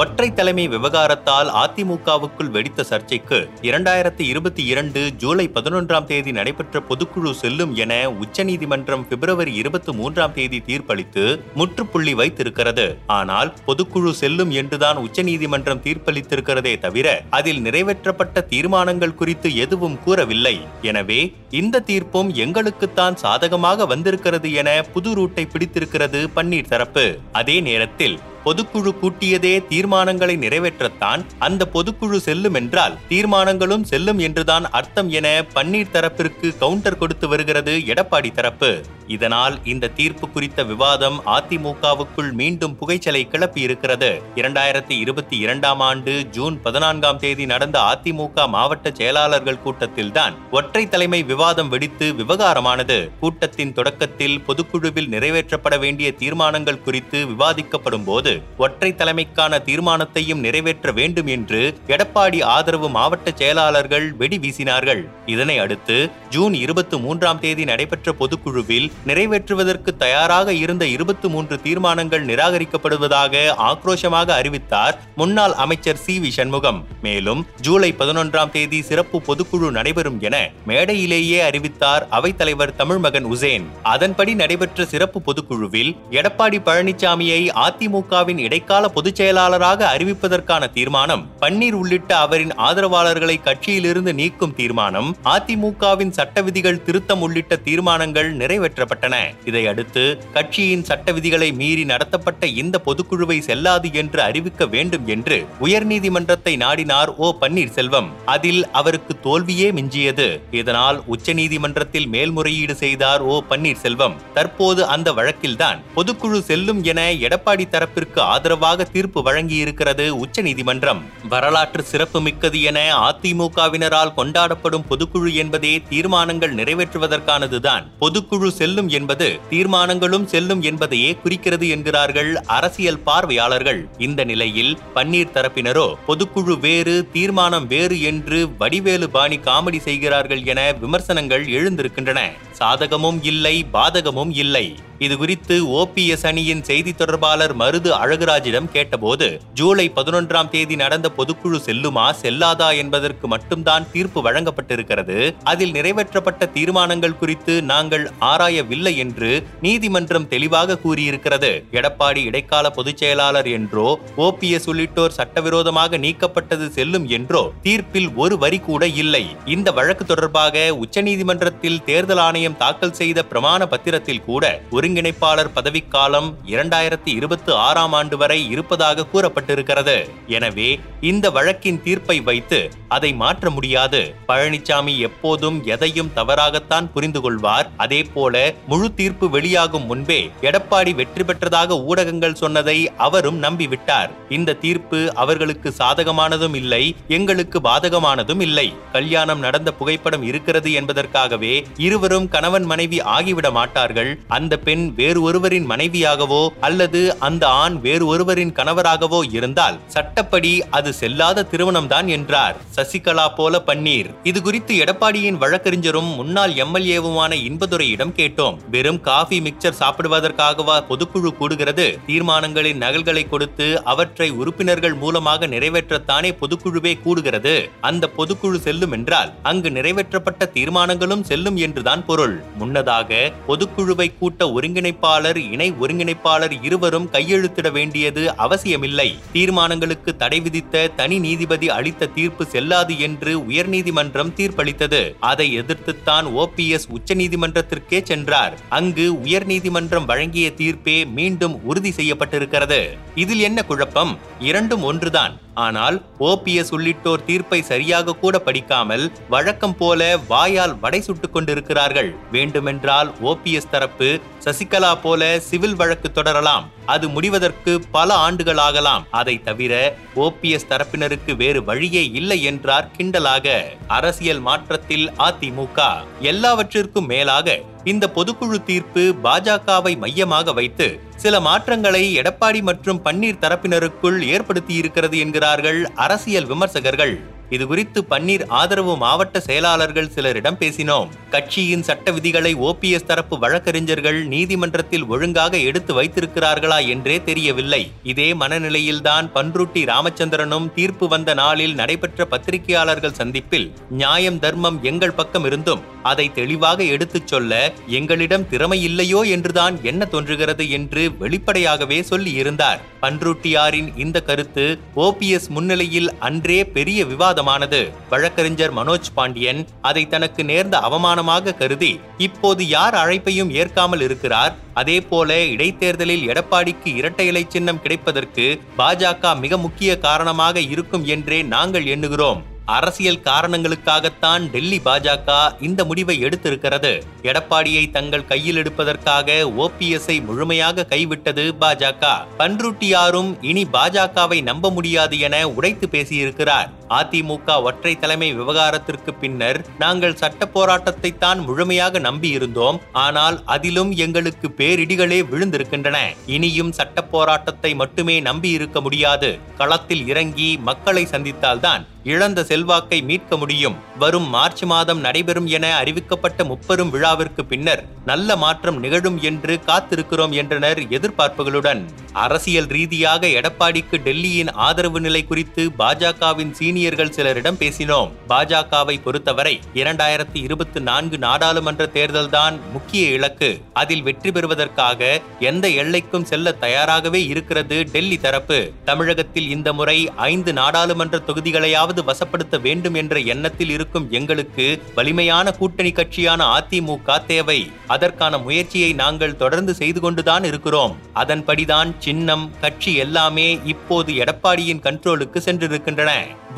ஒற்றை தலைமை விவகாரத்தால் அதிமுகவுக்குள் வெடித்த சர்ச்சைக்கு இரண்டாயிரத்தி இருபத்தி இரண்டு ஜூலை பதினொன்றாம் தேதி நடைபெற்ற பொதுக்குழு செல்லும் என உச்சநீதிமன்றம் பிப்ரவரி இருபத்தி மூன்றாம் தேதி தீர்ப்பளித்து முற்றுப்புள்ளி வைத்திருக்கிறது. ஆனால் பொதுக்குழு செல்லும் என்றுதான் உச்சநீதிமன்றம் தீர்ப்பளித்திருக்கிறதே தவிர அதில் நிறைவேற்றப்பட்ட தீர்மானங்கள் குறித்து எதுவும் கூறவில்லை. எனவே இந்த தீர்ப்பும் எங்களுக்குத்தான் சாதகமாக வந்திருக்கிறது என புது ரூட்டை பிடித்திருக்கிறது பன்னீர் தரப்பு. அதே நேரத்தில் பொதுக்குழு கூட்டியதே தீர்மானங்களை நிறைவேற்றத்தான் அந்த பொதுக்குழு செல்லும் என்றால் தீர்மானங்களும் செல்லும் என்றுதான் அர்த்தம் என பன்னீர் தரப்பிற்கு கவுண்டர் கொடுத்து வருகிறது எடப்பாடி தரப்பு. இதனால் இந்த தீர்ப்பு குறித்த விவாதம் அதிமுகவுக்குள் மீண்டும் புகைச்சலை கிளப்பியிருக்கிறது. இரண்டாயிரத்தி இருபத்தி இரண்டாம் ஆண்டு ஜூன் பதினான்காம் தேதி நடந்த அதிமுக மாவட்ட செயலாளர்கள் கூட்டத்தில்தான் ஒற்றை தலைமை விவாதம் வெடித்து விவகாரமானது. கூட்டத்தின் தொடக்கத்தில் பொதுக்குழுவில் நிறைவேற்றப்பட வேண்டிய தீர்மானங்கள் குறித்து விவாதிக்கப்படும் போது ஒற்றை தலைமைக்கான தீர்மானத்தையும் நிறைவேற்ற வேண்டும் என்று எடப்பாடி ஆதரவு மாவட்ட செயலாளர்கள் வெடி வீசினார்கள். இதனை அடுத்து ஜூன் இருபத்தி மூன்றாம் தேதி நடைபெற்ற பொதுக்குழுவில் நிறைவேற்றுவதற்கு தயாராக இருந்த இருபத்தி மூன்று தீர்மானங்கள் நிராகரிக்கப்படுவதாக ஆக்ரோஷமாக அறிவித்தார் முன்னாள் அமைச்சர் சி வி சண்முகம். மேலும் ஜூலை பதினொன்றாம் தேதி சிறப்பு பொதுக்குழு நடைபெறும் என மேடையிலேயே அறிவித்தார் அவைத்தலைவர் தமிழ்மகன் உசேன். அதன்படி நடைபெற்ற சிறப்பு பொதுக்குழுவில் எடப்பாடி பழனிசாமியை அதிமுகவின் இடைக்கால பொதுச் செயலாளராக அறிவிப்பதற்கான தீர்மானம் பன்னீர் உள்ளிட்ட அவரின் ஆதரவாளர்களை கட்சியிலிருந்து நீக்கும் தீர்மானம் அதிமுகவின் சட்ட விதிகள் திருத்தம் உள்ளிட்ட தீர்மானங்கள் நிறைவேற்ற நிறைவேற்றப்பட்டன இதையடுத்து கட்சியின் சட்ட விதிகளை மீறி நடத்தப்பட்ட இந்த பொதுக்குழுவை செல்லாது என்று அறிவிக்க வேண்டும் என்று உயர்நீதிமன்றத்தை நாடினார் ஓ. பன்னீர்செல்வம். அதில் அவருக்கு தோல்வியே மிஞ்சியது. இதனால் உச்சநீதிமன்றத்தில் மேல்முறையீடு செய்தார் ஓ. பன்னீர்செல்வம். தற்போது அந்த வழக்கில்தான் பொதுக்குழு செல்லும் என எடப்பாடி தரப்பிற்கு ஆதரவாக தீர்ப்பு வழங்கியிருக்கிறது உச்சநீதிமன்றம். வரலாற்று சிறப்பு மிக்கது என அதிமுகவினரால் கொண்டாடப்படும் பொதுக்குழு என்பதே தீர்மானங்கள் நிறைவேற்றுவதற்கானதுதான். பொதுக்குழு செல்லும் என்பது தீர்மானங்களும் செல்லும் என்பதையே குறிக்கிறது என்கிறார்கள் அரசியல் பார்வையாளர்கள். இந்த நிலையில் பன்னீர் தரப்பினரோ பொதுக்குழு வேறு தீர்மானம் வேறு என்று வடிவேலு பாணி காமெடி செய்கிறார்கள் என விமர்சனங்கள் எழுந்திருக்கின்றன. சாதகமும் இல்லை பாதகமும் இல்லை. இது குறித்து ஓபிஎஸ் அணியின் செய்தி தொடர்பாளர் மருது அழகுராஜிடம் கேட்டபோது ஜூலை பதினொன்றாம் தேதி நடந்த பொதுக்குழு செல்லுமா செல்லாதா என்பதற்கு மட்டும்தான் தீர்ப்பு வழங்கப்பட்டிருக்கிறது. அதில் நிறைவேற்றப்பட்ட தீர்மானங்கள் குறித்து நாங்கள் ஆராயவில்லை என்று நீதிமன்றம் தெளிவாக கூறியிருக்கிறது. எடப்பாடி இடைக்கால பொதுச் செயலாளர் என்றோ ஓபிஎஸ் உள்ளிட்டோர் சட்டவிரோதமாக நீக்கப்பட்டது செல்லும் என்றோ தீர்ப்பில் ஒரு வரி கூட இல்லை. இந்த வழக்கு தொடர்பாக உச்சநீதிமன்றத்தில் தேர்தல் ஆணையம் தாக்கல் செய்த பிரமாண பத்திரத்தில் கூட ஒரு ஒருங்கிணைப்பாளர் பதவிக்காலம் இரண்டாயிரத்தி இருபத்தி ஆறாம் ஆண்டு வரை இருப்பதாக கூறப்பட்டிருக்கிறது. எனவே இந்த வழக்கின் தீர்ப்பை வைத்து அதை மாற்ற முடியாது. பழனிசாமி எப்போதும் எதையும் தவறாகத்தான் புரிந்து கொள்வார். அதே போல முழு தீர்ப்பு வெளியாகும் முன்பே எடப்பாடி வெற்றி பெற்றதாக ஊடகங்கள் சொன்னதை அவரும் நம்பிவிட்டார். இந்த தீர்ப்பு அவர்களுக்கு சாதகமானதும் இல்லை எங்களுக்கு பாதகமானதும் இல்லை. கல்யாணம் நடந்த புகைப்படம் இருக்கிறது என்பதற்காகவே இருவரும் கணவன் மனைவி ஆகிவிட மாட்டார்கள். அந்த பெண் வேறு ஒருவரின் மனைவியாகவோ அல்லது அந்த ஆண் வேறு ஒருவரின் கணவராகவோ இருந்தால் சட்டப்படி அது செல்லாத திருமணம்தான் என்றார். சசிகலா போல பன்னீர். இது குறித்து எடப்பாடியின் வழக்கறிஞரும் முன்னாள் எம்எல்ஏவுமான இன்பதுரையிடம் கேட்டோம். வெறும் காஃபி மிக்சர் சாப்பிடுவதற்காகவா பொதுக்குழு கூடுகிறது? தீர்மானங்களின் நகல்களை கொடுத்து அவற்றை உறுப்பினர்கள் மூலமாக நிறைவேற்றத்தானே பொதுக்குழுவே கூடுகிறது? அந்த பொதுக்குழு செல்லும் என்றால் அங்கு நிறைவேற்றப்பட்ட தீர்மானங்களும் செல்லும் என்றுதான் பொருள். முன்னதாக பொதுக்குழுவை கூட்ட ஒருங்கிணைப்பாளர் இணை ஒருங்கிணைப்பாளர் இருவரும் கையெழுத்திட வேண்டியது அவசியமில்லை. தீர்மானங்களுக்கு தடை விதித்த தனி நீதிபதி அளித்த தீர்ப்பு செல்லாது என்று உயர்நீதிமன்றம் தீர்ப்பளித்தது. அதை எதிர்த்துத்தான் ஓபிஎஸ் உச்சநீதிமன்றத்திற்கே சென்றார். அங்கு உயர்நீதிமன்றம் வழங்கிய தீர்ப்பே மீண்டும் உறுதி செய்யப்பட்டிருக்கிறது. இதில் என்ன குழப்பம்? இரண்டும் ஒன்றுதான். ஆனால் ஓபிஎஸ் உள்ளிட்டோர் தீர்ப்பை சரியாக கூட படிக்காமல் வழக்கம் போல வாயால் வடை சுட்டுக் கொண்டிருக்கிறார்கள். வேண்டுமென்றால் ஓபிஎஸ் தரப்பு சசிகலா போல சிவில் வழக்கு தொடரலாம். அது முடிவதற்கு பல ஆண்டுகள் ஆகலாம். அதை தவிர ஓபிஎஸ் தரப்பினருக்கு வேறு வழியே இல்லை என்றார் கிண்டலாக. அரசியல் மாற்றத்தில் அதிமுக. எல்லாவற்றிற்கும் மேலாக இந்த பொதுக்குழு தீர்ப்பு பாஜகவை மையமாக வைத்து சில மாற்றங்களை எடப்பாடி மற்றும் பன்னீர் தரப்பினருக்குள் ஏற்படுத்தி இருக்கிறது என்கிறார்கள் அரசியல் விமர்சகர்கள். இது குறித்து பன்னீர் ஆதரவு மாவட்ட செயலாளர்கள் சிலரிடம் பேசினோம். கட்சியின் சட்ட விதிகளை ஓபிஎஸ் தரப்பு வழக்கறிஞர்கள் நீதிமன்றத்தில் ஒழுங்காக எடுத்து வைத்திருக்கிறார்களா என்றே தெரியவில்லை. இதே மனநிலையில்தான் பன்ருட்டி ராமச்சந்திரனும் தீர்ப்பு வந்த நாளில் நடைபெற்ற பத்திரிகையாளர்கள் சந்திப்பில் நியாயம் தர்மம் எங்கள் பக்கம் இருந்தும் அதை தெளிவாக எடுத்துச் சொல்ல எங்களிடம் திறமை இல்லையோ என்றுதான் என்ன தோன்றுகிறது என்று வெளிப்படையாகவே சொல்லியிருந்தார். பன்ருட்டியாரின் இந்த கருத்து ஓபிஎஸ் முன்னிலையில் அன்றே பெரிய விவாதம் விவாதமானது வழக்கறிஞர் மனோஜ் பாண்டியன் அதை தனக்கு நேர்ந்த அவமானமாக கருதி இப்போது யார் அழைப்பையும் ஏற்காமல் இருக்கிறார்? அதே போல இடைத்தேர்தலில் எடப்பாடிக்கு இரட்டை இலை சின்னம் கிடைப்பதற்கு பாஜக மிக முக்கிய காரணமாக இருக்கும் என்றே நாங்கள் எண்ணுகிறோம். அரசியல் காரணங்களுக்காகத்தான் டெல்லி பாஜக இந்த முடிவை எடுத்திருக்கிறது. எடப்பாடியை தங்கள் கையில் எடுப்பதற்காக ஓபிஎஸ்ஐ முழுமையாக கைவிட்டது பாஜக. பன்ருட்டியாரும் இனி பாஜகவை நம்ப முடியாது என உடைத்து பேசியிருக்கிறார். அதிமுக ஒற்றை தலைமை விவகாரத்திற்கு பின்னர் நாங்கள் சட்ட போராட்டத்தை தான் முழுமையாக நம்பியிருந்தோம். ஆனால் அதிலும் எங்களுக்கு பேரிடிகளே விழுந்திருக்கின்றன. இனியும் சட்ட போராட்டத்தை மட்டுமே நம்பி இருக்க முடியாது. களத்தில் இறங்கி மக்களை சந்தித்தால்தான் இழந்த செல்வாக்கை மீட்க முடியும். வரும் மார்ச் மாதம் நடைபெறும் என அறிவிக்கப்பட்ட முப்பெரும் விழாவிற்கு பின்னர் நல்ல மாற்றம் நிகழும் என்று காத்திருக்கிறோம் என்றனர் எதிர்பார்ப்புகளுடன். அரசியல் ரீதியாக எடப்பாடிக்கு டெல்லியின் ஆதரவு நிலை குறித்து பாஜகவின் சீனியர்கள் சிலரிடம் பேசினோம். பாஜகவை பொறுத்தவரை இரண்டாயிரத்தி இருபத்தி நான்கு நாடாளுமன்ற தேர்தல்தான் முக்கிய இலக்கு. அதில் வெற்றி பெறுவதற்காக எந்த எல்லைக்கும் செல்ல தயாராகவே இருக்கிறது டெல்லி தரப்பு. தமிழகத்தில் இந்த முறை ஐந்து நாடாளுமன்ற தொகுதிகளையாவது வசப்படுத்த வேண்டும் என்ற எண்ணத்தில் இருக்கும் எங்களுக்கு வலிமையான கூட்டணி கட்சியான அதிமுக தேவை. அதற்கான முயற்சியை நாங்கள் தொடர்ந்து செய்து கொண்டுதான் இருக்கிறோம். அதன்படிதான் சின்னம் கட்சி எல்லாமே இப்போது எடப்பாடியின் கண்ட்ரோலுக்கு சென்றிருக்கின்றன.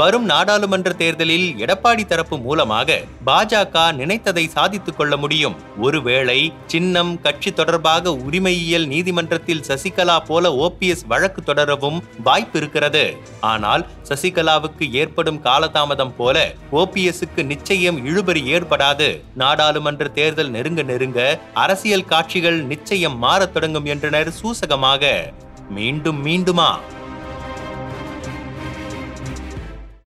வரும் நாடாளுமன்ற தேர்தலில் எடப்பாடி தரப்பு மூலமாக பாஜக நினைத்ததை சாதித்துக் கொள்ள முடியும். ஒருவேளை சின்னம் கட்சி தொடர்பாக உரிமையியல் நீதிமன்றத்தில் சசிகலா போல ஓபிஎஸ் வழக்கு தொடரவும் வாய்ப்பு இருக்கிறது ஆனால் சசிகலாவுக்கு ஏற்படும் காலதாமதம் போல ஓபிஎஸ்க்கு நிச்சயம் இழுபறி ஏற்படாது. நாடாளுமன்ற தேர்தல் நெருங்க நெருங்க அரசியல் காட்சிகள் நிச்சயம் மாறத் தொடங்கும் என்றனர் சூசகமாக. மீண்டும் மீண்டுமா?